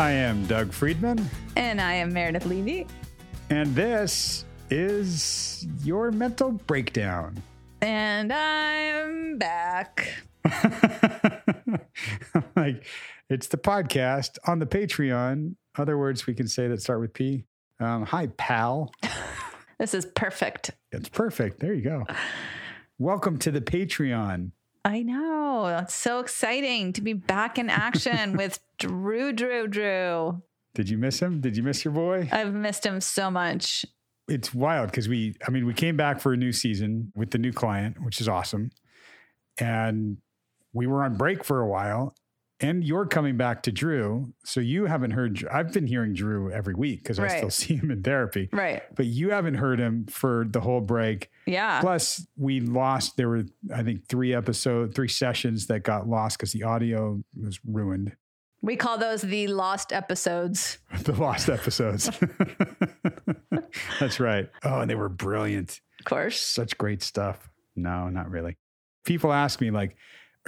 I am Doug Friedman, And I am Meredith Levy. and this is your mental breakdown. And I'm back. like, it's the podcast on the Patreon. Other words we can say that start with P. Um, hi, pal. This is perfect. It's perfect. There you go. Welcome to the Patreon. I know. It's so exciting to be back in action with Drew, Drew, Drew. Did you miss him? Did you miss your boy? I've missed him so much. it's wild because we i mean we came back for a new season with the new client which is awesome and we were on break for a while and you're coming back to drew so you haven't heard i've been hearing drew every week because i still see him in therapy Right. but you haven't heard him for the whole break Yeah. plus we lost there were i think three episode three sessions that got lost because the audio was ruined We call those the lost episodes. the lost episodes that's right oh and they were brilliant Of course. such great stuff. No, not really. People ask me like,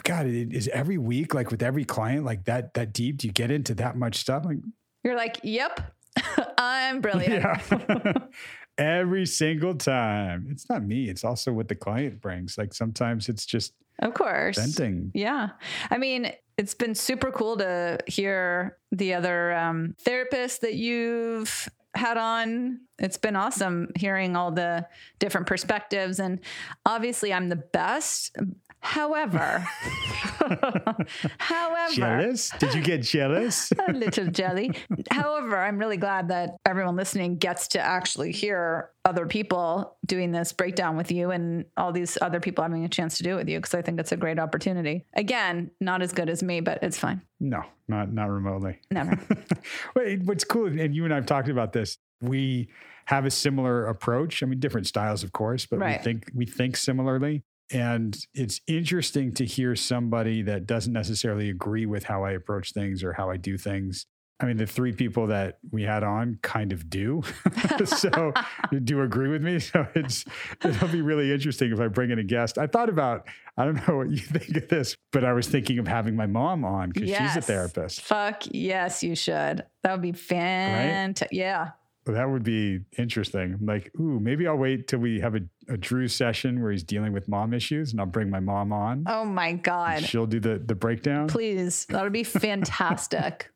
God, it- is every week like with every client like that that deep? Do you get into that much stuff? Like, You're like, yep, I'm brilliant. yeah, every single time. It's not me. It's also what the client brings. Like sometimes it's just Of course. venting. Yeah. I mean, it's been super cool to hear the other um, therapists that you've had on. It's been awesome hearing all the different perspectives. And obviously, I'm the best. However, however, Jealous? Did you get jealous? a little jelly. However, I'm really glad that everyone listening gets to actually hear other people doing this breakdown with you and all these other people having a chance to do it with you because I think it's a great opportunity. Again, not as good as me, but it's fine. no, not not remotely. Never. Wait, what's cool, and you and I have talked about this. We have a similar approach. I mean, different styles, of course, but Right. we think we think similarly. And it's interesting to hear somebody that doesn't necessarily agree with how I approach things or how I do things. I mean, the three people that we had on kind of do, so do agree with me. So it's it'll be really interesting if I bring in a guest. I thought about I don't know what you think of this, but I was thinking of having my mom on because she's a therapist. Fuck yes, you should. That would be fantastic. Yeah. That would be interesting. I'm like, ooh, maybe I'll wait till we have a, a Drew session where he's dealing with mom issues and I'll bring my mom on. Oh my God. She'll do the, the breakdown. Please. That would be fantastic.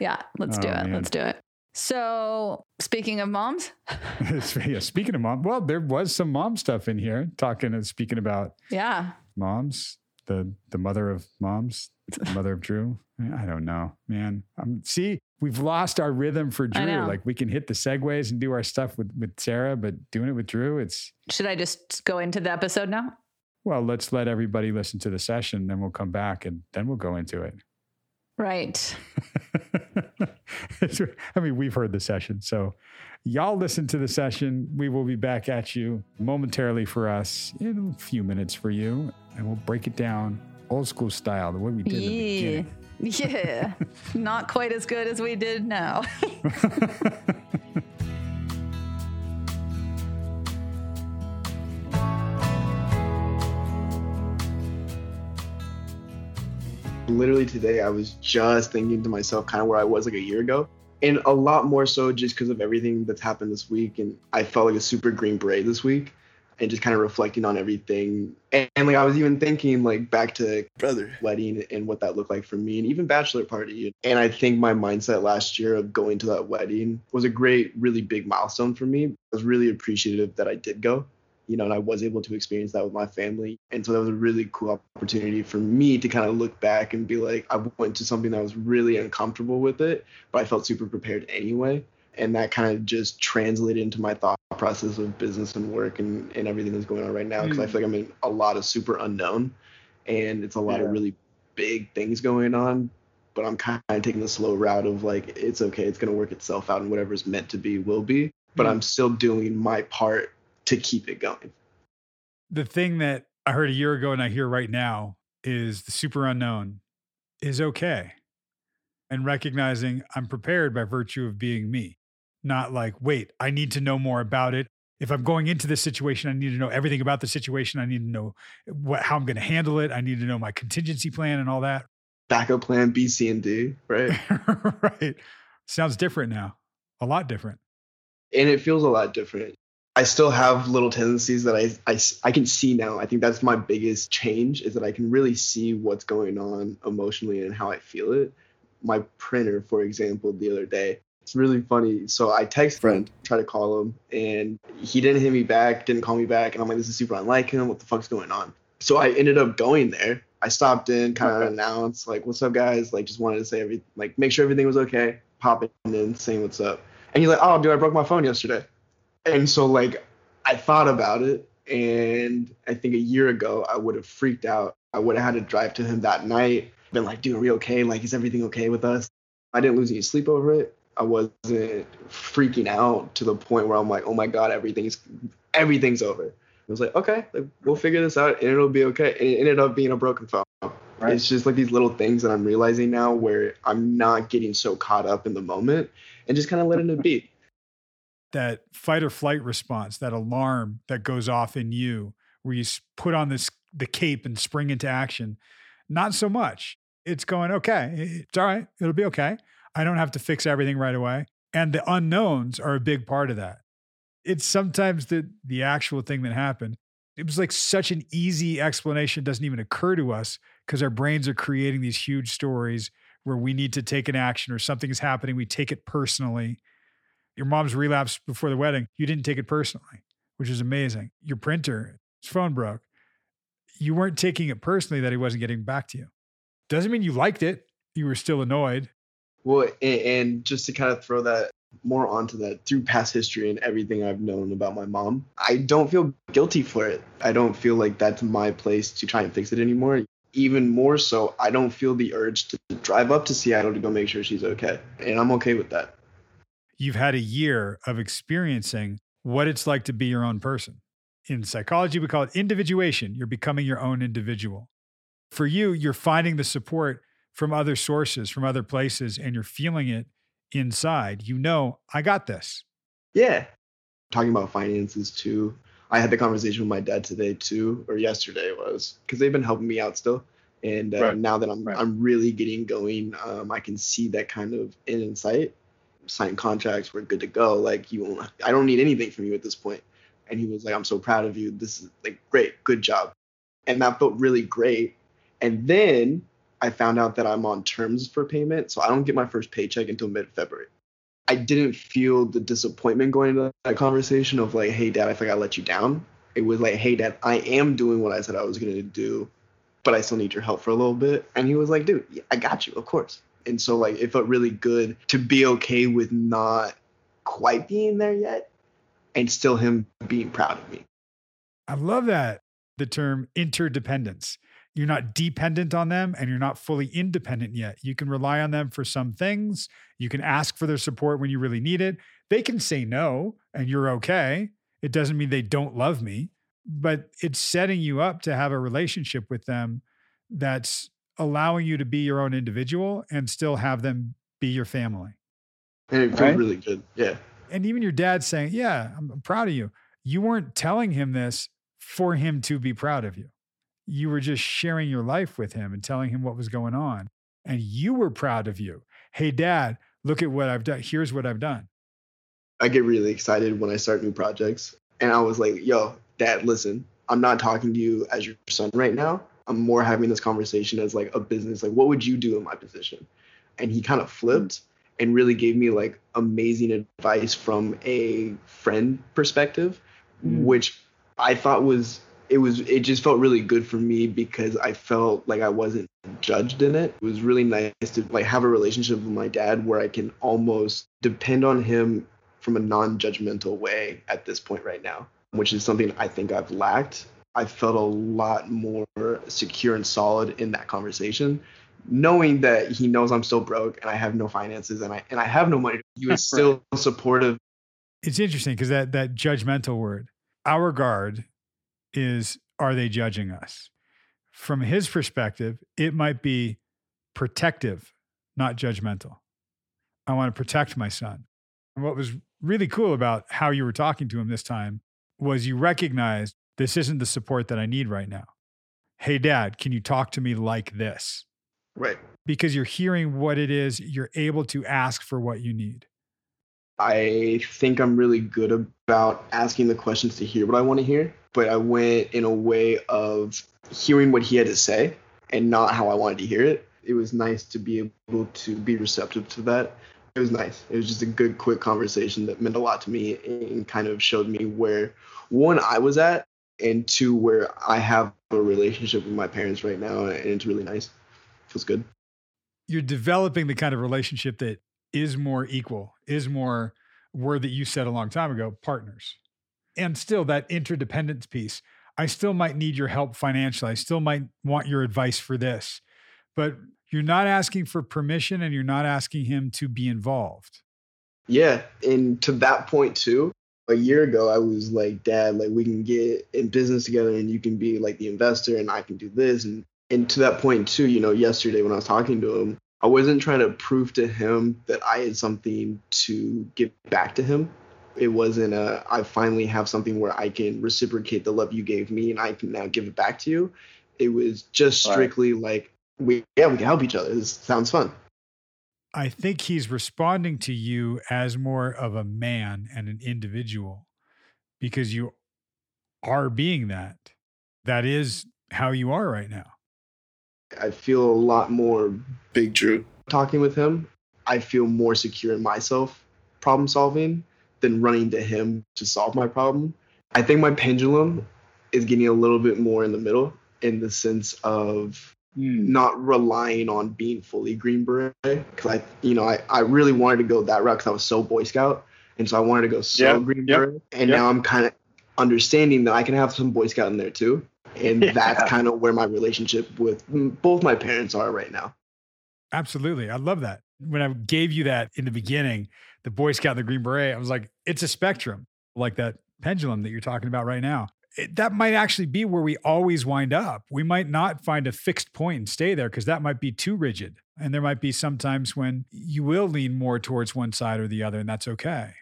yeah. Let's do Oh, it. man. Let's do it. So, speaking of moms, yeah, speaking of mom, well, there was some mom stuff in here talking and speaking about yeah. moms, the the mother of moms, mother of Drew. I don't know, man. Um, see, we've lost our rhythm for Drew. Like we can hit the segues and do our stuff with, with Sarah, but doing it with Drew, it's Should I just go into the episode now? well, let's let everybody listen to the session, then we'll come back and then we'll go into it. Right. I mean, we've heard the session. So, y'all listen to the session. We will be back at you momentarily for us in a few minutes for you, and we'll break it down old school style, the way we did in the Yeah. beginning. Yeah. Not quite as good as we did now. literally today i was just thinking to myself kind of where i was like a year ago and a lot more so just because of everything that's happened this week and i felt like a super green beret this week and just kind of reflecting on everything and, and like i was even thinking like back to brother wedding and what that looked like for me and even bachelor party and i think my mindset last year of going to that wedding was a great really big milestone for me i was really appreciative that i did go you know, and I was able to experience that with my family. And so that was a really cool opportunity for me to kind of look back and be like, I went to something that was really uncomfortable with it, but I felt super prepared anyway. And that kind of just translated into my thought process of business and work and, and everything that's going on right now. Because I Mm. feel like I'm in a lot of super unknown and it's a lot Yeah. of really big things going on. But I'm kind of taking the slow route of like, it's okay, it's going to work itself out and whatever's meant to be will be. But Mm. I'm still doing my part to keep it going. The thing that I heard a year ago and I hear right now is the super unknown is okay. And recognizing I'm prepared by virtue of being me, not like, wait, I need to know more about it. If I'm going into this situation, I need to know everything about the situation. I need to know what, how I'm going to handle it. I need to know my contingency plan and all that. backup plan B, C, and D, right? right. Sounds different now. A lot different. And it feels a lot different. I still have little tendencies that I, I, I can see now. I think that's my biggest change is that I can really see what's going on emotionally and how I feel it. My printer, for example, the other day, it's really funny. So I text friend, try to call him, and he didn't hit me back, didn't call me back, and I'm like, this is super unlike him. What the fuck's going on? So I ended up going there. I stopped in, kind of okay. announced like, "What's up, guys?" Like, just wanted to say every, like, make sure everything was okay. Popping in, and saying what's up, and he's like, "Oh, dude, I broke my phone yesterday." And so like I thought about it and I think a year ago I would have freaked out. I would have had to drive to him that night, been like, dude, are we okay? Like, is everything okay with us? I didn't lose any sleep over it. I wasn't freaking out to the point where I'm like, oh my God, everything's everything's over. I was like, okay, like, we'll figure this out and it'll be okay. And it ended up being a broken phone. Right. It's just like these little things that I'm realizing now where I'm not getting so caught up in the moment and just kind of letting it be that fight or flight response, that alarm that goes off in you, where you put on this the cape and spring into action. Not so much. It's going okay. It's all right. It'll be okay. I don't have to fix everything right away. And the unknowns are a big part of that. It's sometimes the the actual thing that happened. It was like such an easy explanation doesn't even occur to us because our brains are creating these huge stories where we need to take an action or something is happening. We take it personally your mom's relapse before the wedding, you didn't take it personally, which is amazing. Your printer, his phone broke. You weren't taking it personally that he wasn't getting back to you. Doesn't mean you liked it. You were still annoyed. Well, and, just to kind of throw that more onto that through past history and everything I've known about my mom, I don't feel guilty for it. I don't feel like that's my place to try and fix it anymore. Even more so, I don't feel the urge to drive up to Seattle to go make sure she's okay. And I'm okay with that you've had a year of experiencing what it's like to be your own person. In psychology, we call it individuation. You're becoming your own individual. For you, you're finding the support from other sources, from other places, and you're feeling it inside. You know, I got this. Yeah. Talking about finances too. I had the conversation with my dad today too, or yesterday was, because they've been helping me out still. And uh, right. now that I'm right. I'm really getting going, um, I can see that kind of insight. in sign contracts. We're good to go. Like you, won't, I don't need anything from you at this point. And he was like, I'm so proud of you. This is like great, good job. And that felt really great. And then I found out that I'm on terms for payment, so I don't get my first paycheck until mid February. I didn't feel the disappointment going into that conversation of like, hey, dad, I think I let you down. It was like, hey, dad, I am doing what I said I was going to do, but I still need your help for a little bit. And he was like, dude, I got you, of course. And so like it felt really good to be okay with not quite being there yet and still him being proud of me. I love that the term interdependence. You're not dependent on them and you're not fully independent yet. You can rely on them for some things. You can ask for their support when you really need it. They can say no and you're okay. It doesn't mean they don't love me, but it's setting you up to have a relationship with them that's allowing you to be your own individual and still have them be your family. And it right? really good. Yeah. And even your dad saying, Yeah, I'm proud of you. You weren't telling him this for him to be proud of you. You were just sharing your life with him and telling him what was going on. And you were proud of you. Hey, dad, look at what I've done. Here's what I've done. I get really excited when I start new projects. And I was like, yo, dad, listen, I'm not talking to you as your son right now. I'm more having this conversation as like a business. Like, what would you do in my position? And he kind of flipped and really gave me like amazing advice from a friend perspective, mm. which I thought was it was it just felt really good for me because I felt like I wasn't judged in it. It was really nice to like have a relationship with my dad where I can almost depend on him from a non-judgmental way at this point right now, which is something I think I've lacked I felt a lot more secure and solid in that conversation, knowing that he knows I'm still broke and I have no finances and I and I have no money. He was still supportive. It's interesting because that that judgmental word, our guard, is are they judging us? From his perspective, it might be protective, not judgmental. I want to protect my son. And what was really cool about how you were talking to him this time was you recognized this isn't the support that I need right now. Hey, dad, can you talk to me like this? Right. Because you're hearing what it is, you're able to ask for what you need. I think I'm really good about asking the questions to hear what I want to hear, but I went in a way of hearing what he had to say and not how I wanted to hear it. It was nice to be able to be receptive to that. It was nice. It was just a good, quick conversation that meant a lot to me and kind of showed me where one I was at and two where I have a relationship with my parents right now, and it's really nice. Feels good. You're developing the kind of relationship that is more equal, is more word that you said a long time ago, partners. And still that interdependence piece. I still might need your help financially. I still might want your advice for this. But you're not asking for permission and you're not asking him to be involved. Yeah. And to that point, too, a year ago, I was like, Dad, like we can get in business together and you can be like the investor and I can do this. And, and to that point, too, you know, yesterday when I was talking to him, I wasn't trying to prove to him that I had something to give back to him. It wasn't a, I finally have something where I can reciprocate the love you gave me and I can now give it back to you. It was just strictly right. like, we, yeah, we can help each other. This sounds fun. I think he's responding to you as more of a man and an individual because you are being that. That is how you are right now. I feel a lot more big Drew talking with him. I feel more secure in myself problem solving than running to him to solve my problem. I think my pendulum is getting a little bit more in the middle in the sense of mm. not relying on being fully Green Beret because I, you know, I, I really wanted to go that route because I was so Boy Scout, and so I wanted to go so yep. Green Beret, yep. and yep. now I'm kind of understanding that I can have some Boy Scout in there too, and yeah. that's kind of where my relationship with both my parents are right now. Absolutely, I love that. When I gave you that in the beginning, the Boy Scout and the Green Beret, I was like, it's a spectrum, like that pendulum that you're talking about right now it, that might actually be where we always wind up. We might not find a fixed point and stay there because that might be too rigid. And there might be sometimes when you will lean more towards one side or the other, and that's okay.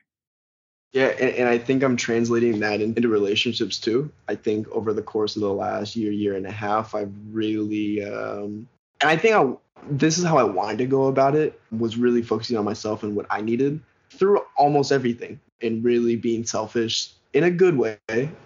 Yeah, and, and, I think I'm translating that into relationships too. I think over the course of the last year, year and a half, I've really, um, and I think I, this is how I wanted to go about it, was really focusing on myself and what I needed through almost everything and really being selfish in a good way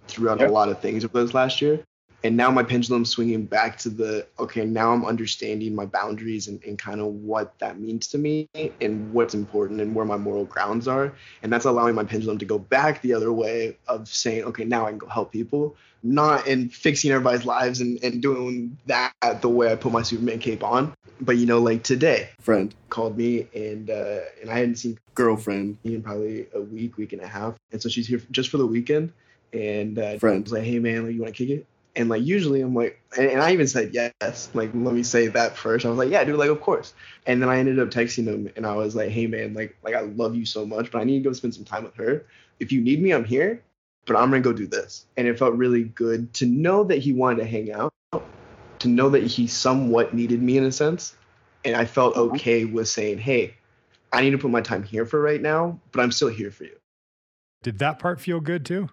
throughout yep. a lot of things over this last year. And now my pendulum swinging back to the okay, now I'm understanding my boundaries and, and kind of what that means to me and what's important and where my moral grounds are. And that's allowing my pendulum to go back the other way of saying, okay, now I can go help people, not in fixing everybody's lives and, and doing that the way I put my Superman cape on. But you know, like today, friend called me and uh, and I hadn't seen girlfriend in probably a week, week and a half, and so she's here just for the weekend. And uh, friend was like, "Hey man, like, you want to kick it?" And like usually I'm like, and, and, I even said yes. Like let me say that first. I was like, yeah, dude, like of course. And then I ended up texting him, and I was like, hey man, like like I love you so much, but I need to go spend some time with her. If you need me, I'm here. But I'm gonna go do this. And it felt really good to know that he wanted to hang out, to know that he somewhat needed me in a sense, and I felt mm-hmm. okay with saying, hey, I need to put my time here for right now, but I'm still here for you. Did that part feel good too?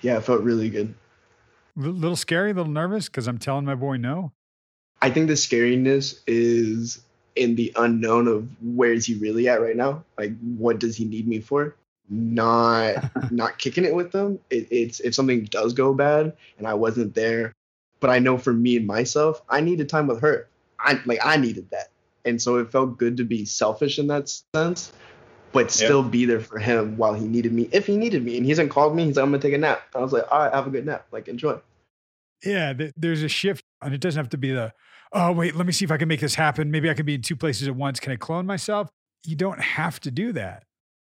Yeah, it felt really good. A little scary, a little nervous because I'm telling my boy no. I think the scariness is in the unknown of where is he really at right now? Like, what does he need me for? Not not kicking it with them. It, it's if something does go bad and I wasn't there, but I know for me and myself, I needed time with her. I like I needed that, and so it felt good to be selfish in that sense, but still yep. be there for him while he needed me. If he needed me, and he hasn't called me, he's like, "I'm gonna take a nap." I was like, "All right, have a good nap. Like enjoy." Yeah, th- there's a shift, and it doesn't have to be the, "Oh wait, let me see if I can make this happen. Maybe I can be in two places at once. Can I clone myself?" You don't have to do that.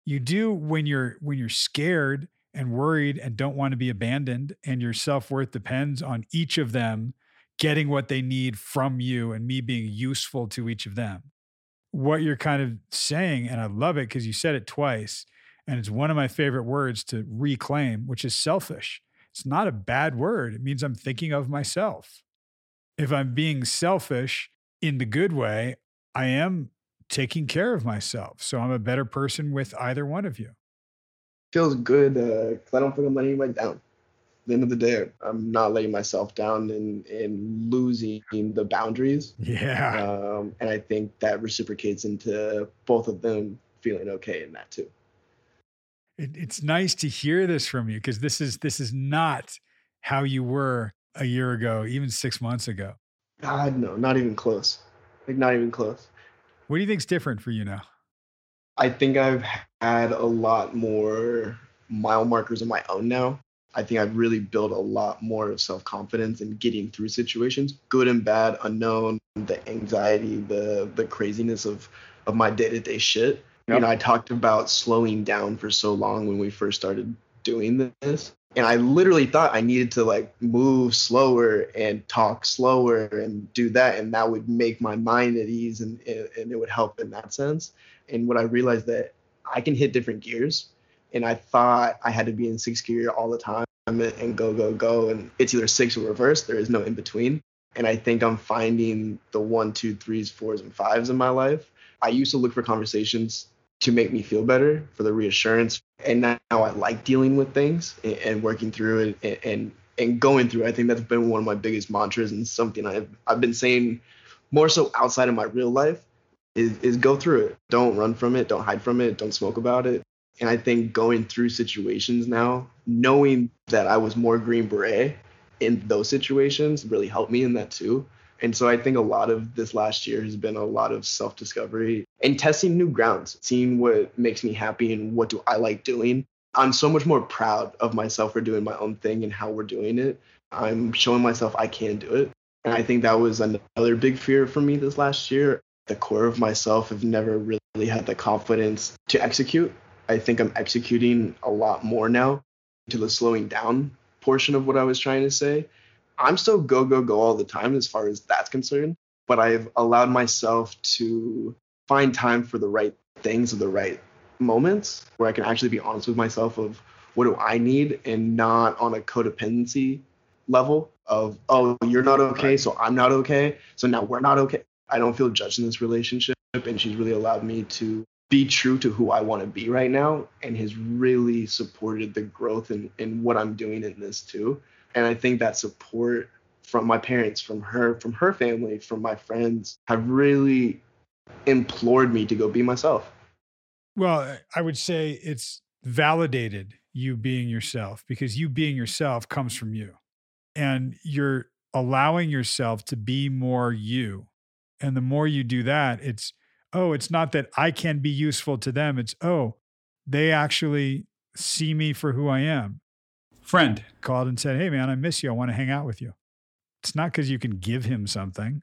You do when you're when you're scared and worried and don't want to be abandoned, and your self worth depends on each of them getting what they need from you and me being useful to each of them. What you're kind of saying, and I love it because you said it twice, and it's one of my favorite words to reclaim, which is selfish. It's not a bad word. It means I'm thinking of myself. If I'm being selfish in the good way, I am taking care of myself. So I'm a better person with either one of you. Feels good because uh, I don't feel I'm letting anybody down. the end of the day, I'm not letting myself down and, and losing the boundaries. Yeah. Um, and I think that reciprocates into both of them feeling okay in that too. It, it's nice to hear this from you because this is this is not how you were a year ago, even six months ago. God, no, not even close. Like not even close. What do you think's different for you now? I think I've had a lot more mile markers of my own now. I think I've really built a lot more of self confidence in getting through situations, good and bad, unknown, the anxiety, the the craziness of of my day to day shit. Yep. You know, I talked about slowing down for so long when we first started doing this. And I literally thought I needed to like move slower and talk slower and do that. And that would make my mind at ease and, and it would help in that sense. And what I realized that I can hit different gears. And I thought I had to be in sixth gear all the time and go, go, go. And it's either six or reverse. There is no in between. And I think I'm finding the one, two, threes, fours, and fives in my life. I used to look for conversations to make me feel better, for the reassurance. And now I like dealing with things and, and working through it and, and, and going through. I think that's been one of my biggest mantras and something I've I've been saying more so outside of my real life is, is go through it. Don't run from it. Don't hide from it. Don't smoke about it. And I think going through situations now, knowing that I was more Green Beret in those situations really helped me in that too. And so I think a lot of this last year has been a lot of self discovery and testing new grounds, seeing what makes me happy and what do I like doing. I'm so much more proud of myself for doing my own thing and how we're doing it. I'm showing myself I can do it. And I think that was another big fear for me this last year. The core of myself have never really had the confidence to execute. I think I'm executing a lot more now to the slowing down portion of what I was trying to say. I'm still go, go, go all the time as far as that's concerned, but I've allowed myself to find time for the right things at the right moments where I can actually be honest with myself of what do I need and not on a codependency level of, oh, you're not okay, so I'm not okay. So now we're not okay. I don't feel judged in this relationship. And she's really allowed me to be true to who I want to be right now and has really supported the growth in, in what I'm doing in this too. And I think that support from my parents, from her, from her family, from my friends have really implored me to go be myself. Well, I would say it's validated you being yourself because you being yourself comes from you. And you're allowing yourself to be more you. And the more you do that, it's, oh, it's not that I can be useful to them. It's, oh, they actually see me for who I am friend called and said, Hey, man, I miss you. I want to hang out with you. It's not because you can give him something.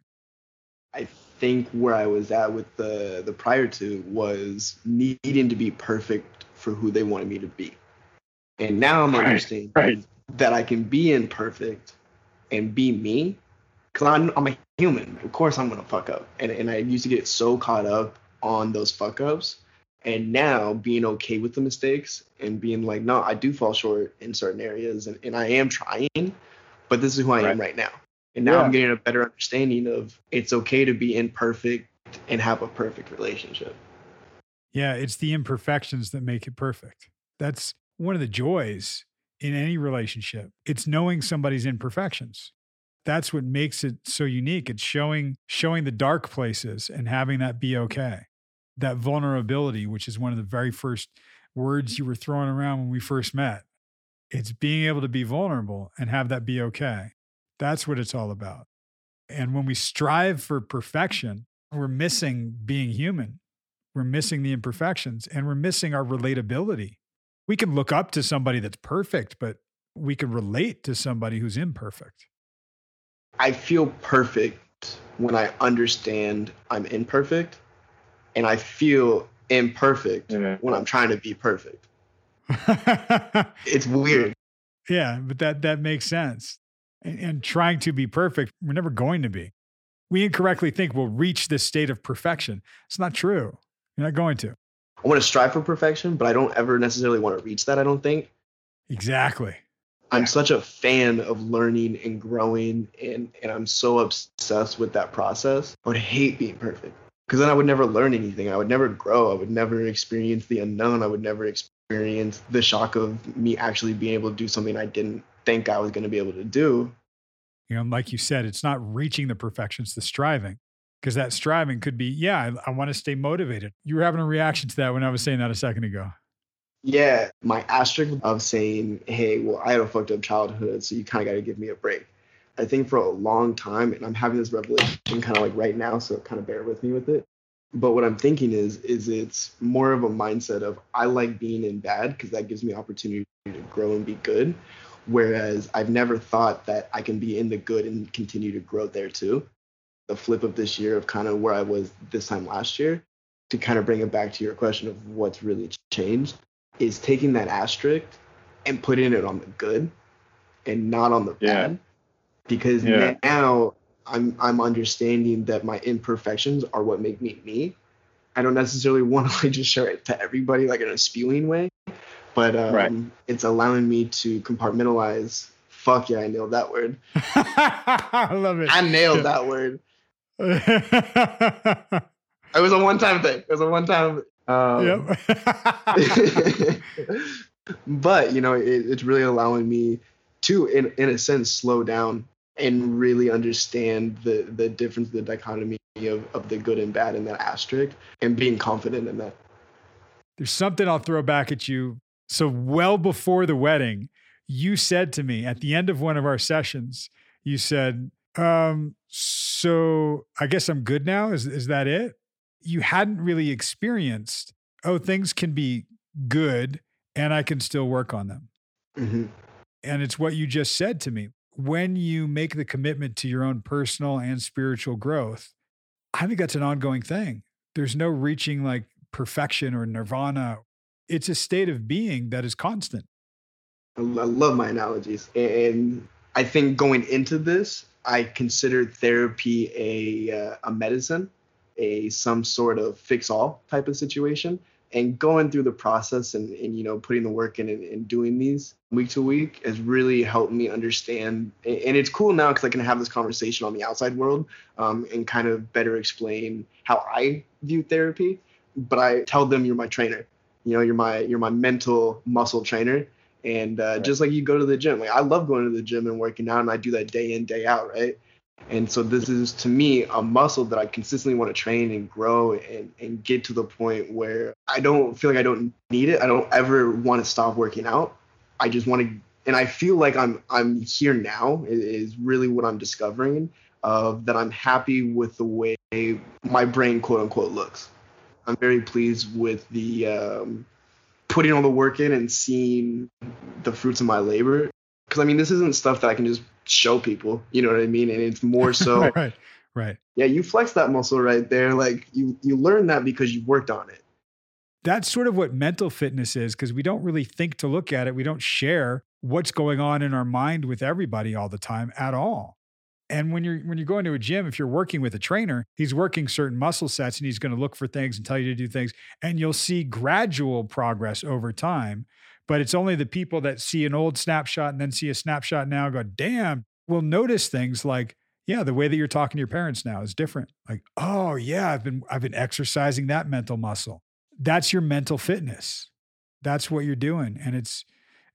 I think where I was at with the, the prior to was needing to be perfect for who they wanted me to be. And now I'm right, understanding right. that I can be imperfect and be me because I'm, I'm a human. Of course, I'm going to fuck up. And, and I used to get so caught up on those fuck ups and now being okay with the mistakes and being like no i do fall short in certain areas and, and i am trying but this is who i right. am right. now. And now yeah. i'm getting a better understanding of it's okay to be imperfect and have a perfect relationship. Yeah it's the imperfections that make it perfect. That's one of the joys in any relationship. It's knowing somebody's imperfections. That's what makes it so unique. It's showing showing the dark places and having that be okay that vulnerability, which is one of the very first words mm-hmm. you were throwing around when we first met. It's being able to be vulnerable and have that be okay. That's what it's all about. And when we strive for perfection, we're missing being human. We're missing the imperfections and we're missing our relatability. We can look up to somebody that's perfect, but we can relate to somebody who's imperfect. I feel perfect when I understand I'm imperfect and I feel imperfect mm-hmm. when I'm trying to be perfect. it's weird. Yeah, but that that makes sense. And, and, trying to be perfect, we're never going to be. We incorrectly think we'll reach this state of perfection. It's not true. You're not going to. I want to strive for perfection, but I don't ever necessarily want to reach that. I don't think. Exactly. I'm such a fan of learning and growing, and and I'm so obsessed with that process. I would hate being perfect because then I would never learn anything. I would never grow. I would never experience the unknown. I would never experience the shock of me actually being able to do something I didn't think I was going to be able to do. You know, like you said, it's not reaching the perfection, it's the striving. Because that striving could be, yeah, I, I want to stay motivated. You were having a reaction to that when I was saying that a second ago. Yeah, my asterisk of saying, hey, well, I had a fucked up childhood, so you kind of got to give me a break. I think for a long time, and I'm having this revelation kind of like right now, so kind of bear with me with it. But what I'm thinking is, is it's more of a mindset of I like being in bad because that gives me opportunity to grow and be good. Whereas I've never thought that I can be in the good and continue to grow there too. The flip of this year of kind of where I was this time last year, to kind of bring it back to your question of what's really changed, is taking that asterisk and putting it on the good and not on the Yeah. bad. Because Yeah. now I'm I'm understanding that my imperfections are what make me me. I don't necessarily want to like just share it to everybody like in a spewing way, but um, Right. it's allowing me to compartmentalize. Fuck yeah, I nailed that word. I love it. I nailed that word. It was a one-time thing. It was a one-time. Um, yep. but you know, it, it's really allowing me to, in in a sense, slow down and really understand the the difference, the dichotomy of of the good and bad in that asterisk, and being confident in that. There's something I'll throw back at you. So, well before the wedding, you said to me at the end of one of our sessions, you said, um, So I guess I'm good now. Is, is that it? You hadn't really experienced, oh, things can be good and I can still work on them. hmm And it's what you just said to me. When you make the commitment to your own personal and spiritual growth, I think that's an ongoing thing. There's no reaching like perfection or nirvana. It's a state of being that is constant. I, love my analogies, and I think going into this, I considered therapy a uh, a medicine, a some sort of fix all type of situation. And going through the process and, and you know putting the work in and, and doing these week to week has really helped me understand. And it's cool now because I can have this conversation on the outside world um, and kind of better explain how I view therapy. But I tell them you're my trainer. You know, you're my you're my mental muscle trainer and uh, just like you go to the gym like i love going to the gym and working out and i do that day in day out right and so this is to me a muscle that i consistently want to train and grow and, and get to the point where i don't feel like i don't need it. I don't ever want to stop working out. I just want to and i feel like i'm i'm here now is, really what i'm discovering of that i'm happy with the way my brain quote unquote looks. I'm very pleased with the um, putting all the work in and seeing the fruits of my labor. Because I mean, this isn't stuff that I can just show people. You know what I mean? And it's more so, right, right. yeah, you flex that muscle right there. Like you, you learn that because you've worked on it. That's sort of what mental fitness is because we don't really think to look at it. We don't share what's going on in our mind with everybody all the time at all. And when you're when you're going to a gym, if you're working with a trainer, he's working certain muscle sets and he's going to look for things and tell you to do things. And you'll see gradual progress over time. But it's only the people that see an old snapshot and then see a snapshot now go, damn, will notice things like, yeah, the way that you're talking to your parents now is different. Like, oh yeah, I've been I've been exercising that mental muscle. That's your mental fitness. That's what you're doing. And it's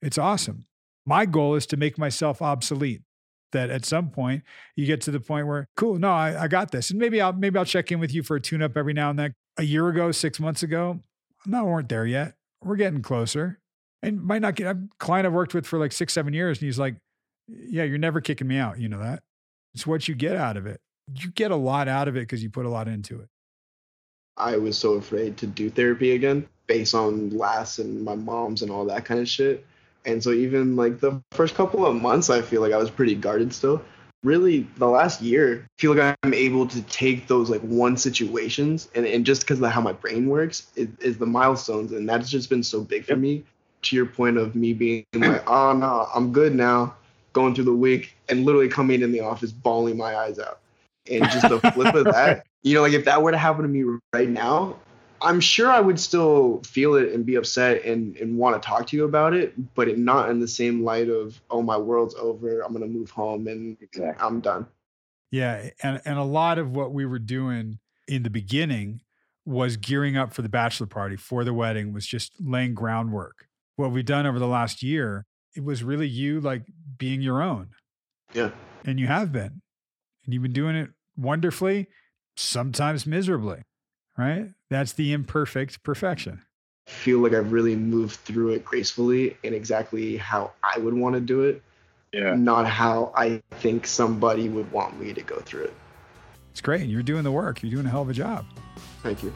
it's awesome. My goal is to make myself obsolete that at some point you get to the point where cool no I, I got this and maybe i'll maybe i'll check in with you for a tune up every now and then a year ago six months ago no we weren't there yet we're getting closer and might not get a client i've worked with for like six seven years and he's like yeah you're never kicking me out you know that it's what you get out of it you get a lot out of it because you put a lot into it I was so afraid to do therapy again based on last and my mom's and all that kind of shit. And so even like the first couple of months, I feel like I was pretty guarded still. Really, the last year, I feel like I'm able to take those like one situations and, and just because of how my brain works is, is the milestones. And that's just been so big for me. To your point of me being like, oh no, I'm good now, going through the week and literally coming in the office bawling my eyes out. And just the flip of that, you know, like if that were to happen to me right now, I'm sure I would still feel it and be upset and, and want to talk to you about it, but it not in the same light of, oh, my world's over. I'm going to move home and Exactly. I'm done. Yeah, and and a lot of what we were doing in the beginning was gearing up for the bachelor party, for the wedding, was just laying groundwork. What we've done over the last year, it was really you like being your own. Yeah. And you have been. And you've been doing it wonderfully, sometimes miserably, right? That's the imperfect perfection. I feel like I've really moved through it gracefully and exactly how I would want to do it, Yeah. not how I think somebody would want me to go through it. It's great. You're doing the work. You're doing a hell of a job. Thank you.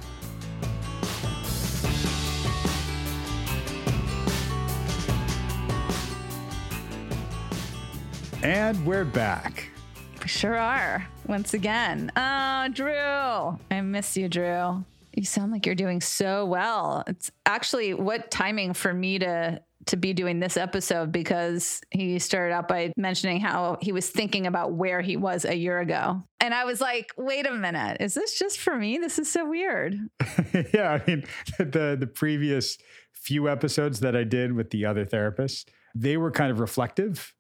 And we're back. We sure are. Once again. Oh, Drew. I miss you, Drew. You sound like you're doing so well. It's actually what timing for me to to be doing this episode because he started out by mentioning how he was thinking about where he was a year ago. And I was like, wait a minute, is this just for me? This is so weird. yeah, I mean, the the previous few episodes that I did with the other therapist, they were kind of reflective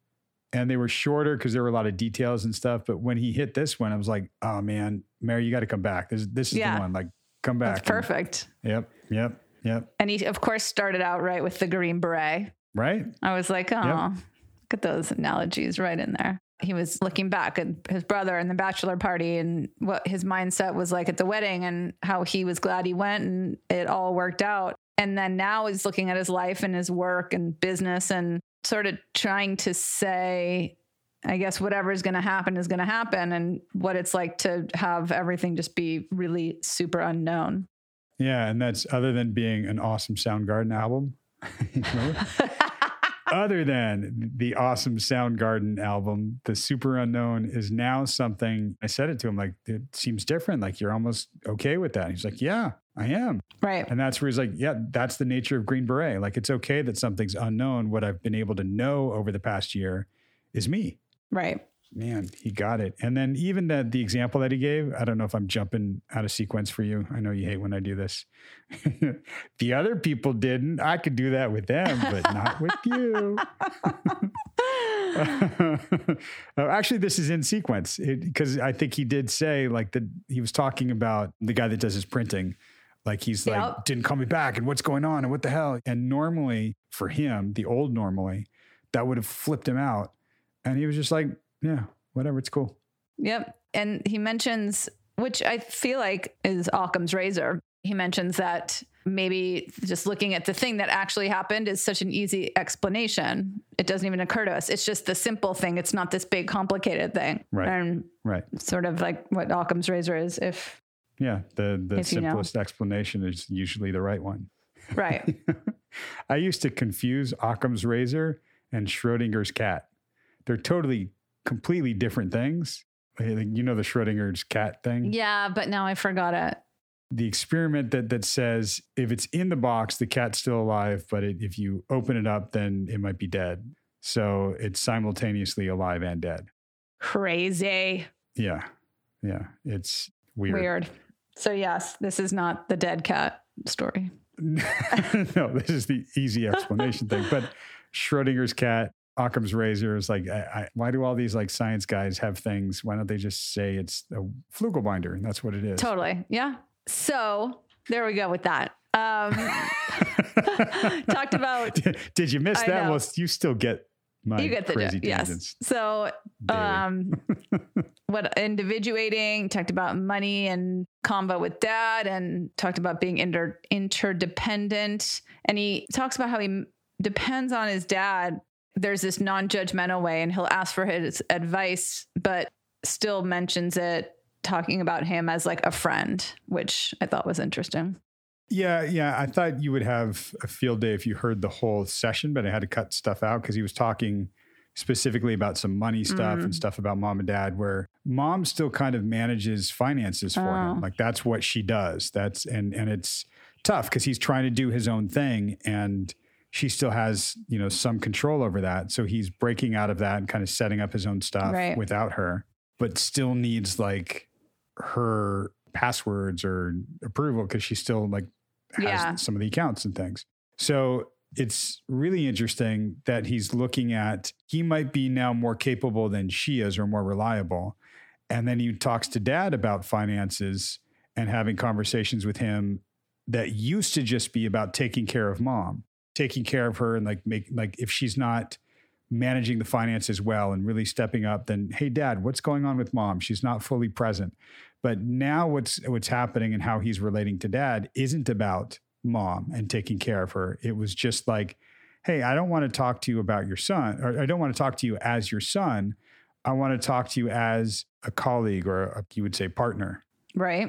and they were shorter because there were a lot of details and stuff. But when he hit this one, I was like, oh man, Mary, you got to come back. This this is Yeah. the one. Like, come back. That's perfect. Yep, yep, yep. And he of course started out right with the green beret. Right? I was like, oh, look at those analogies right in there. He was looking back at his brother and the bachelor party and what his mindset was like at the wedding and how he was glad he went and it all worked out. And then now he's looking at his life and his work and business and sort of trying to say, I guess whatever is going to happen is going to happen and what it's like to have everything just be really super unknown. Yeah, and that's other than being an awesome Soundgarden album. Other than the awesome Soundgarden album, the Super Unknown is now something. I said it to him like it seems different. Like you're almost okay with that. He's like, yeah, I am. right. And that's where he's like, yeah, that's the nature of Green Beret. Like it's okay that something's unknown. What I've been able to know over the past year is me. Right. Man, he got it. And then even that the example that he gave, I don't know if I'm jumping out of sequence for you. I know you hate when I do this. the other people didn't. I could do that with them, but not with you. Uh, actually, this is in sequence because I think he did say like that he was talking about the guy that does his printing. Like he's like, didn't call me back, and what's going on, and what the hell? And normally for him, the old normally, that would have flipped him out, and he was just like, yeah, whatever, it's cool. Yep. And he mentions, which I feel like is Occam's razor. He mentions that maybe just looking at the thing that actually happened is such an easy explanation. It doesn't even occur to us. It's just the simple thing. It's not this big complicated thing. Right. And Right. sort of like what Occam's razor is if Yeah. The the If you know. simplest explanation is usually the right one. right. I used to confuse Occam's razor and Schrodinger's cat. They're totally, completely different things. You know the Schrodinger's cat thing? yeah, but now I forgot it. The experiment that that says if it's in the box, the cat's still alive, but it, if you open it up, then it might be dead. So it's simultaneously alive and dead. Crazy. Yeah. Yeah. It's weird. Weird. So yes, this is not the dead cat story. no, this is the easy explanation thing. But Schrodinger's cat, Occam's razor is like, I, I, why do all these like science guys have things? Why don't they just say it's a Flugelbinder? And that's what it is. Totally. Yeah. So there we go with that. Um, talked about did, did you miss I that? know. Well, you still get my you get the crazy gist. Yes. So um what individuating talked about money and combo with dad and talked about being inter- interdependent. And he talks about how he depends on his dad. There's this non-judgmental way and he'll ask for his advice but still mentions it talking about him as like a friend which i thought was interesting Yeah, yeah. I thought you would have a field day if you heard the whole session, but I had to cut stuff out because he was talking specifically about some money stuff Mm. and stuff about mom and dad, where mom still kind of manages finances for Oh. him. Like that's what she does. That's and and it's tough because he's trying to do his own thing and she still has, you know, some control over that. So he's breaking out of that and kind of setting up his own stuff Right. without her, but still needs like her passwords or approval because she's still like has Yeah. some of the accounts and things. So it's really interesting that he's looking at he might be now more capable than she is or more reliable. And then he talks to dad about finances and having conversations with him that used to just be about taking care of mom, taking care of her and like make like if she's not managing the finances well and really stepping up, then hey dad, what's going on with mom? She's not fully present. But now what's what's happening and how he's relating to dad isn't about mom and taking care of her. It was just like, hey, I don't want to talk to you about your son, or I don't want to talk to you as your son. I want to talk to you as a colleague or a, you would say partner. Right.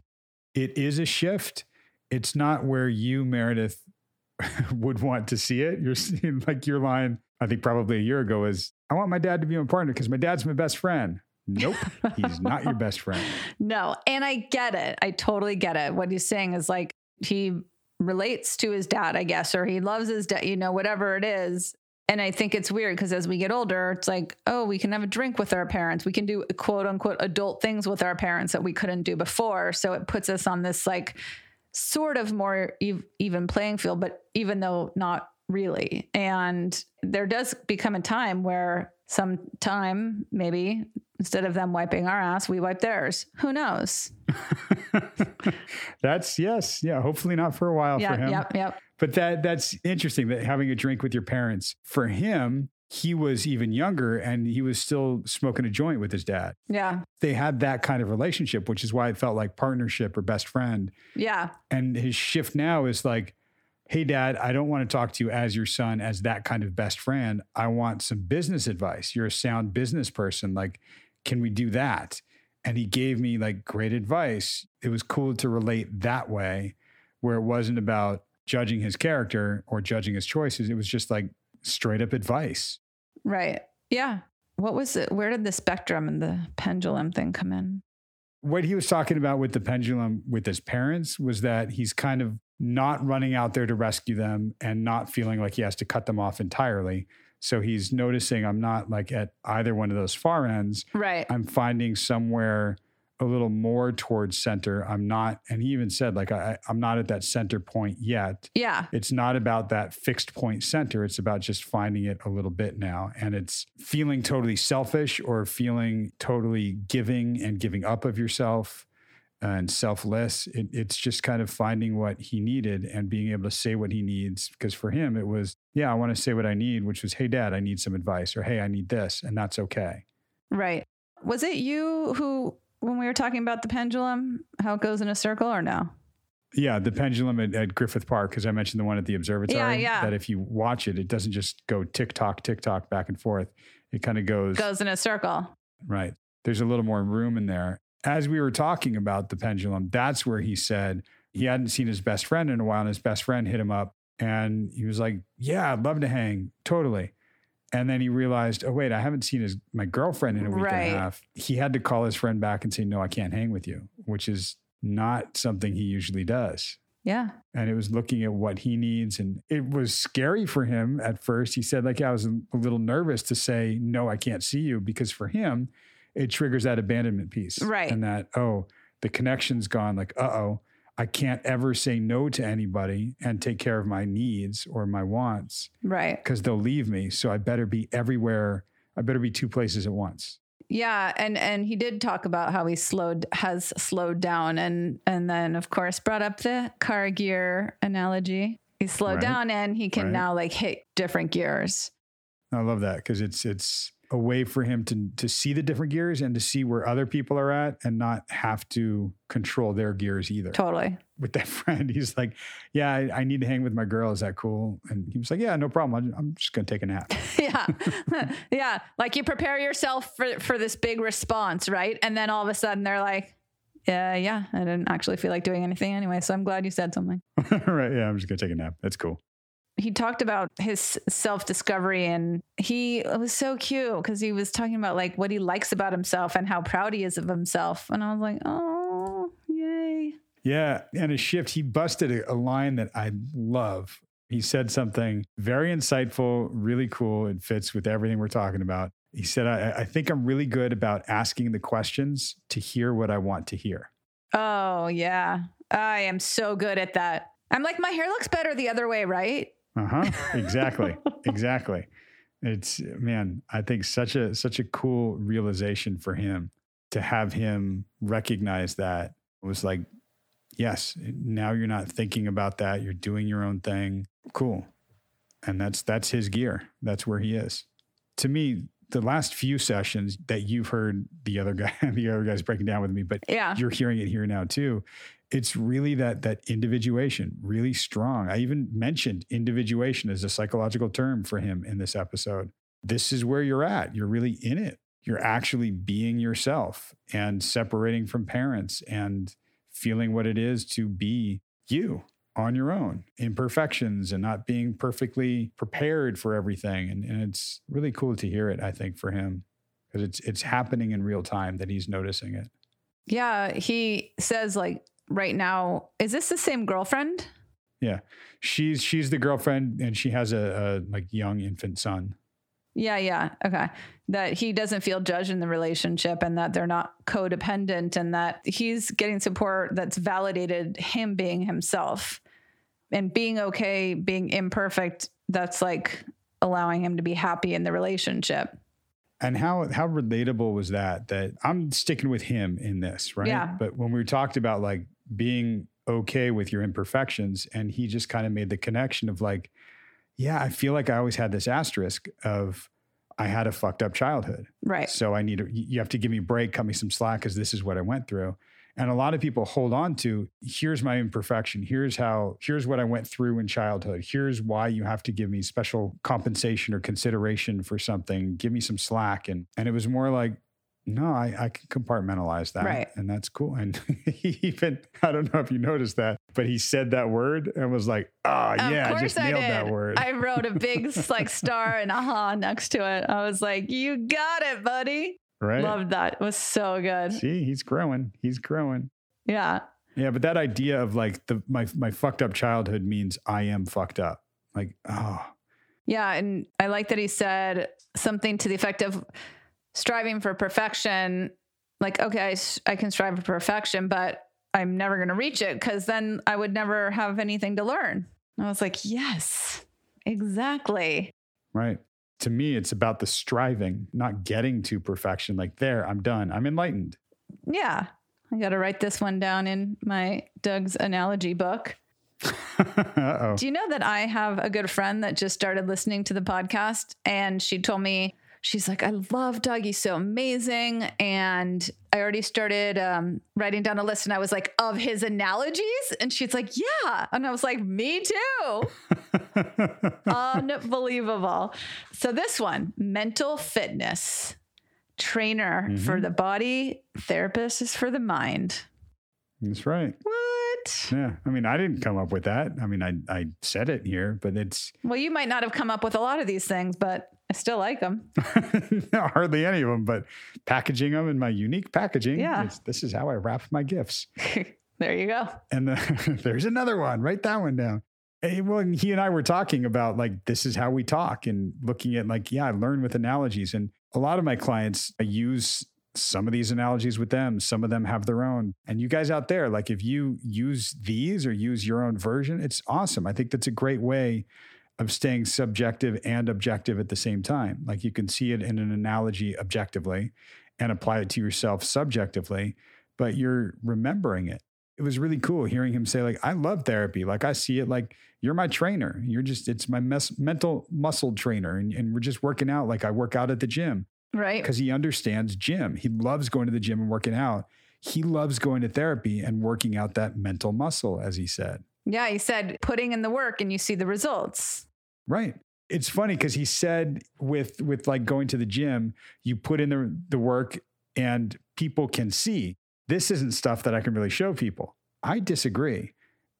It is a shift. It's not where you, Meredith, would want to see it. You're seeing like your line, I think probably a year ago is, I want my dad to be my partner because my dad's my best friend. Nope, he's not your best friend. No. And I get it. I totally get it. What he's saying is like he relates to his dad, I guess, or he loves his dad, you know, whatever it is. And I think it's weird because as we get older, it's like, oh, we can have a drink with our parents. We can do quote unquote adult things with our parents that we couldn't do before. So it puts us on this like sort of more ev- even playing field, but even though not really. And there does become a time where sometime maybe instead of them wiping our ass, we wipe theirs. Who knows? that's yes, yeah. Hopefully not for a while yep, for him. Yep, yep. But that that's interesting that having a drink with your parents for him. He was even younger and he was still smoking a joint with his dad. Yeah. They had that kind of relationship, which is why it felt like partnership or best friend. Yeah. And his shift now is like, hey, dad, I don't want to talk to you as your son, as that kind of best friend. I want some business advice. You're a sound business person. Like, can we do that? And he gave me like great advice. It was cool to relate that way, where it wasn't about judging his character or judging his choices. It was just like straight up advice. Right. Yeah. What was it? Where did the spectrum and the pendulum thing come in? What he was talking about with the pendulum with his parents was that he's kind of not running out there to rescue them and not feeling like he has to cut them off entirely. So he's noticing I'm not like at either one of those far ends. Right. I'm finding somewhere a little more towards center. I'm not, and he even said, like, I, I'm not at that center point yet. Yeah. It's not about that fixed point center. It's about just finding it a little bit now. And it's feeling totally selfish or feeling totally giving and giving up of yourself and selfless. It, it's just kind of finding what he needed and being able to say what he needs. Because for him, it was, yeah, I want to say what I need, which was, hey, dad, I need some advice, or hey, I need this. And that's okay. Right. Was it you who when we were talking about the pendulum, how it goes in a circle or no? Yeah, the pendulum at, at Griffith Park, because I mentioned the one at the observatory. Yeah, yeah. That if you watch it, it doesn't just go tick tock, tick tock back and forth. It kind of goes goes in a circle. Right. There's a little more room in there. As we were talking about the pendulum, that's where he said he hadn't seen his best friend in a while, and his best friend hit him up, and he was like, "Yeah, I'd love to hang, totally." And then he realized, oh wait, I haven't seen his my girlfriend in a week Right. and a half. He had to call his friend back and say, no, I can't hang with you, which is not something he usually does. Yeah. And it was looking at what he needs, and it was scary for him at first. He said, like, I was a little nervous to say, no, I can't see you, because for him, it triggers that abandonment piece, Right. And that oh, the connection's gone. Like, uh oh, I can't ever say no to anybody and take care of my needs or my wants Right. because they'll leave me. So I better be everywhere. I better be two places at once. Yeah, and and he did talk about how he slowed has slowed down and and then of course brought up the car gear analogy. He slowed Right. down and he can Right. now like hit different gears. I love that because it's it's a way for him to to see the different gears and to see where other people are at and not have to control their gears either. Totally. With that friend, he's like, "Yeah, I, I need to hang with my girl. Is that cool?" And he was like, "Yeah, no problem. I'm, I'm just gonna take a nap." yeah. yeah. Like you prepare yourself for for this big response, right? And then all of a sudden they're like, Yeah, yeah, I didn't actually feel like doing anything anyway. So I'm glad you said something. right? Yeah, I'm just gonna take a nap. That's cool. He talked about his self discovery and he it was so cute because he was talking about like what he likes about himself and how proud he is of himself. And I was like, oh, yay. Yeah, and a shift. He busted a, a line that I love. He said something very insightful, really cool. It fits with everything we're talking about. He said, I, I think I'm really good about asking the questions to hear what I want to hear. Oh, yeah. I am so good at that. I'm like, my hair looks better the other way, right? Uh huh. Exactly. exactly. It's man, I think such a such a cool realization for him to have him recognize that it was like yes, now you're not thinking about that. You're doing your own thing. Cool. And that's that's his gear. That's where he is. To me, the last few sessions that you've heard the other guy, the other guys breaking down with me, but Yeah. you're hearing it here now too. It's really that that individuation, really strong. I even mentioned individuation as a psychological term for him in this episode. This is where you're at. You're really in it. You're actually being yourself and separating from parents and feeling what it is to be you on your own, imperfections and not being perfectly prepared for everything. And, and it's really cool to hear it, I think, for him. Because it's it's happening in real time that he's noticing it. Yeah. He says, like, right now, is this the same girlfriend? Yeah, she's she's the girlfriend and she has a, a like young infant son Yeah, yeah. Okay. That he doesn't feel judged in the relationship and that they're not codependent and that he's getting support that's validated him being himself and being okay, being imperfect. That's like allowing him to be happy in the relationship. and how how relatable was that that i'm sticking with him in this right Yeah. but when we talked about like being okay with your imperfections and he just kind of made the connection of like yeah i feel like i always had this asterisk of i had a fucked up childhood Right. So I need to, you have to give me a break, cut me some slack because this is what I went through. And a lot of people hold on to here's my imperfection. Here's how, here's what I went through in childhood. Here's why you have to give me special compensation or consideration for something. Give me some slack. And and it was more like, no, I, I can compartmentalize that. Right. And that's cool. And he even, I don't know if you noticed that, but he said that word and was like, oh, Of yeah, I course I nailed did. that word. I wrote a big like star and aha next to it. I was like, "You got it, buddy." right. Loved that. It was so good. See, he's growing. He's growing. Yeah. Yeah, but that idea of like the my my fucked up childhood means I am fucked up. Like, oh, Yeah, and I like that he said something to the effect of striving for perfection. Like, okay, I can strive for perfection, but I'm never going to reach it because then I would never have anything to learn. I was like, yes, exactly. right. To me, it's about the striving, not getting to perfection. Like, there, I'm done. I'm enlightened. Yeah. I got to write this one down in my Doug's analogy book. Do you know that I have a good friend that just started listening to the podcast and she told me she's like I love Doug. He's so amazing. And I already started um, writing down a list and I was like of his analogies? And she's like yeah. And I was like me too. Unbelievable. So this one mental fitness. Trainer for the body therapist is for the mind. That's right. what Yeah. I mean, I didn't come up with that. I mean, I I said it here, but it's well you might not have come up with a lot of these things but I still like them no, hardly any of them, but packaging them in my unique packaging. Yeah. this is how I wrap my gifts. there you go. And the, there's another one. Write that one down. Hey, well, he and I were talking about like this is how we talk and looking at like yeah, I learn with analogies. And a lot of my clients, I use some of these analogies with them. Some of them have their own. And you guys out there, like if you use these or use your own version, it's awesome. I think that's a great way of staying subjective and objective at the same time. Like you can see it in an analogy objectively and apply it to yourself subjectively, but you're remembering it it was really cool hearing him say like i love therapy like i see it like you're my trainer you're just it's my mes- mental muscle trainer and, and we're just working out like i work out at the gym Right. because he understands gym he loves going to the gym and working out he loves going to therapy and working out that mental muscle as he said Yeah. He said putting in the work and you see the results. right it's funny because he said with with like going to the gym you put in the the work and people can see this isn't stuff that i can really show people i disagree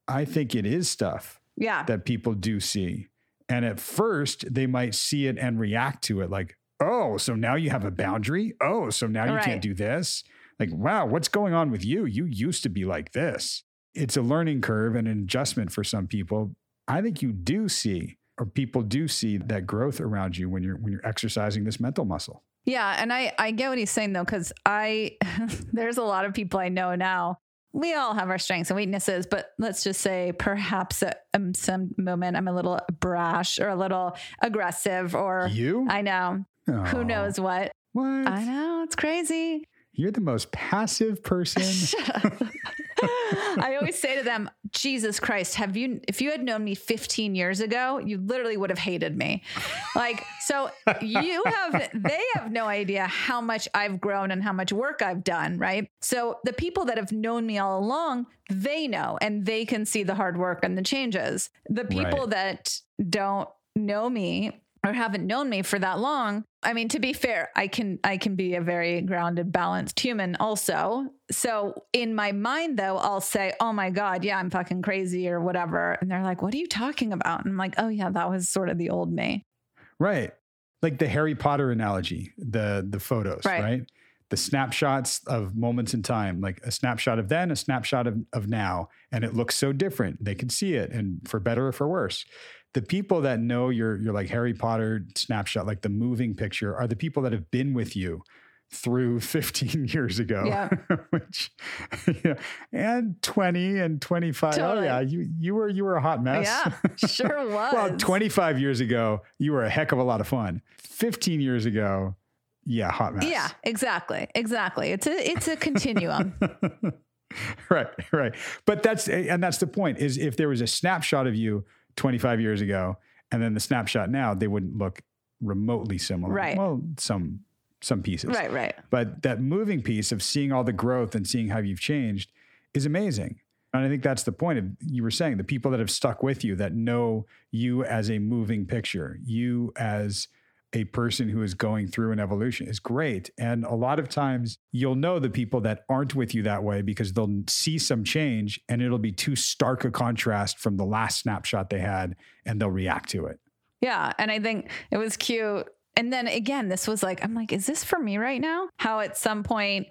i think it is stuff Yeah. that people do see. And at first, they might see it and react to it like, oh, so now you have a boundary? Oh, so now you Right. can't do this? Like, wow, what's going on with you? You used to be like this. It's a learning curve and an adjustment for some people. I think you do see, or people do see that growth around you when you're when you're exercising this mental muscle. Yeah. And I, I get what he's saying though, because I, there's a lot of people I know now. We all have our strengths and weaknesses, but let's just say perhaps at um, some moment I'm a little brash or a little aggressive or You? I know. Who knows what? What? I know. It's crazy. You're the most passive person. Shut up. I always say to them, Jesus Christ, have you, if you had known me 15 years ago, you literally would have hated me. Like, so you have, they have no idea how much I've grown and how much work I've done, right? So the people that have known me all along, they know and they can see the hard work and the changes. The people Right. that don't know me or haven't known me for that long i mean to be fair i can i can be a very grounded balanced human also so in my mind though i'll say oh my god yeah i'm fucking crazy or whatever and they're like what are you talking about and i'm like oh yeah that was sort of the old me Right. Like the Harry Potter analogy, the the photos, Right. right? The snapshots of moments in time, like a snapshot of then, a snapshot of, of now, and it looks so different. They can see it, and for better or for worse. The people that know your your like Harry Potter snapshot, like the moving picture, are the people that have been with you through 15 years ago. Yeah. Which yeah, and 20 and 25. Totally. Oh yeah, you you were you were a hot mess. yeah sure was Well, 25 years ago, you were a heck of a lot of fun. 15 years ago, yeah, hot mess. yeah exactly exactly it's a it's a continuum right, right. But that's and that's the point is if there was a snapshot of you 25 years ago and then the snapshot now, they wouldn't look remotely similar. Right. Well, some some pieces. right right But that moving piece of seeing all the growth and seeing how you've changed is amazing. And I think that's the point of you were saying the people that have stuck with you that know you as a moving picture, you as a person who is going through an evolution is great. And a lot of times you'll know the people that aren't with you that way because they'll see some change and it'll be too stark a contrast from the last snapshot they had and they'll react to it. Yeah. And I think it was cute. And then again, this was like, I'm like, is this for me right now? How at some point,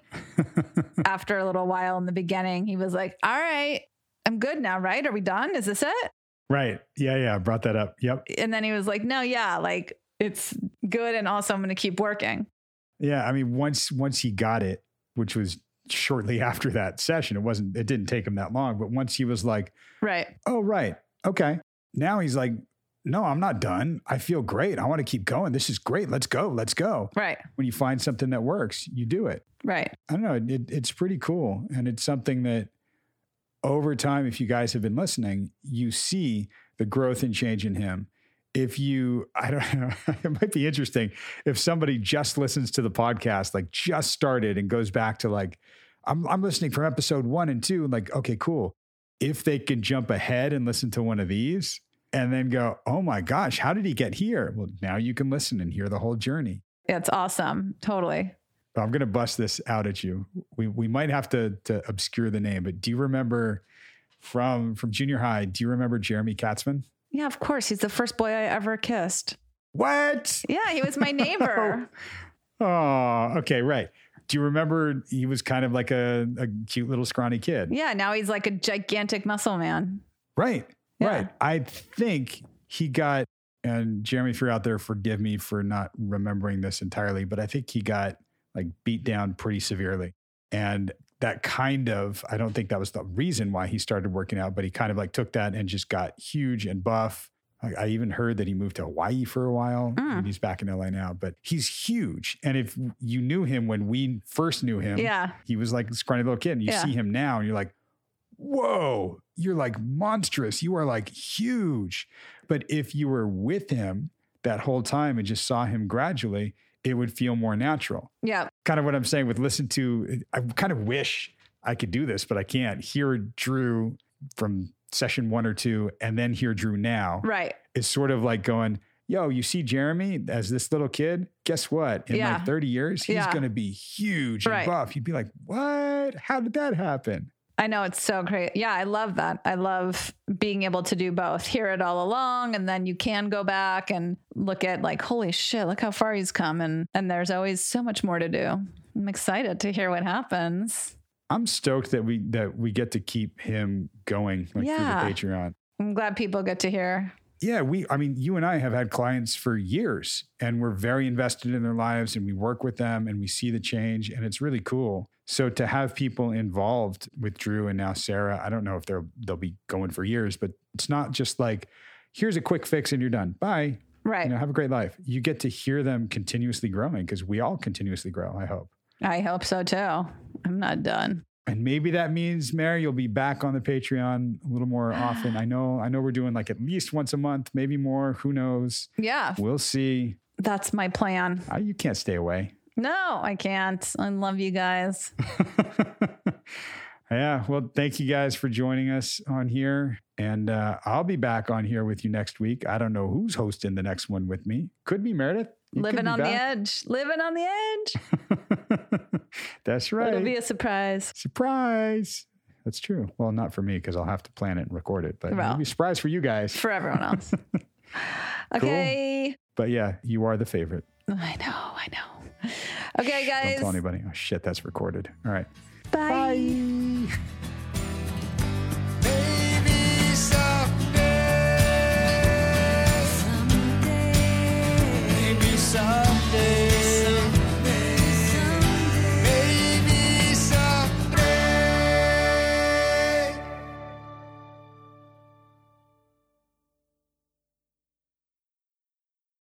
after a little while in the beginning, he was like, all right, I'm good now, right? Are we done? Is this it? Right. Yeah. Yeah. I brought that up. Yep. And then he was like, no, yeah, like it's good. And also, I'm going to keep working. Yeah, I mean, once once he got it, which was shortly after that session, it wasn't. It didn't take him that long. But once he was like, Right. "Oh, right, okay," now he's like, "No, I'm not done. I feel great. I want to keep going. This is great. Let's go. Let's go." Right. When you find something that works, you do it. Right. I don't know. It, it's pretty cool, and it's something that over time, if you guys have been listening, you see the growth and change in him. If you, I don't know, it might be interesting if somebody just listens to the podcast, like just started and goes back to like, I'm, I'm listening from episode one and two, and like, okay, cool. If they can jump ahead and listen to one of these and then go, oh my gosh, how did he get here? Well, now you can listen and hear the whole journey. It's awesome. Totally. But I'm going to bust this out at you. We we might have to to obscure the name, but do you remember from from junior high? Do you remember Jeremy Katzman? Yeah, of course. He's the first boy I ever kissed. What? Yeah, he was my neighbor. Oh, okay, right. Do you remember he was kind of like a, a cute little scrawny kid? yeah, now he's like a gigantic muscle man. Right. Yeah. Right. I think he got and Jeremy, if you're out there, forgive me for not remembering this entirely, but I think he got like beat down pretty severely. And that kind of, I don't think that was the reason why he started working out, but he kind of like took that and just got huge and buff. I, I even heard that he moved to Hawaii for a while. Mm. and He's back in LA now, but he's huge. And if you knew him when we first knew him, Yeah. he was like scrawny little kid. And you Yeah. see him now and you're like, whoa, you're like monstrous. You are like huge. But if you were with him that whole time and just saw him gradually, it would feel more natural. Yeah. Kind of what I'm saying with listen to, I kind of wish I could do this, but I can't. Hear Drew from session one or two and then hear Drew now Right. It's sort of like going, yo, you see Jeremy as this little kid? Guess what? In Yeah. like 30 years, he's Yeah. going to be huge Right. and buff. You'd be like, what? How did that happen? I know it's so great. Yeah, I love that. I love being able to do both, hear it all along, and then you can go back and look at like, holy shit, look how far he's come, and and there's always so much more to do. I'm excited to hear what happens. I'm stoked that we that we get to keep him going like Yeah. through the Patreon. I'm glad people get to hear. Yeah, we I mean, you and I have had clients for years and we're very invested in their lives and we work with them and we see the change and it's really cool. So to have people involved with Drew and now Sarah, I don't know if they'll they'll be going for years, but it's not just like here's a quick fix and you're done. Bye. Right. You know, have a great life. You get to hear them continuously growing because we all continuously grow, I hope. I hope so too. I'm not done. And maybe that means, Mary, you'll be back on the Patreon a little more often. I know, I know we're doing like at least once a month, maybe more. Who knows? Yeah, We'll see. that's my plan. Uh, you can't stay away. No, I can't. I love you guys. yeah. Well, thank you guys for joining us on here. And uh, I'll be back on here with you next week. I don't know who's hosting the next one with me. Could be Meredith. You Living on the edge. Living on the edge. That's right. It'll be a surprise. Surprise. That's true. Well, not for me because I'll have to plan it and record it, but Well. it'll be a surprise for you guys. for everyone else. okay. But yeah, you are the favorite. I know, I know. Okay, guys. Don't tell anybody. Oh shit, that's recorded. All right. Bye. Maybe sun.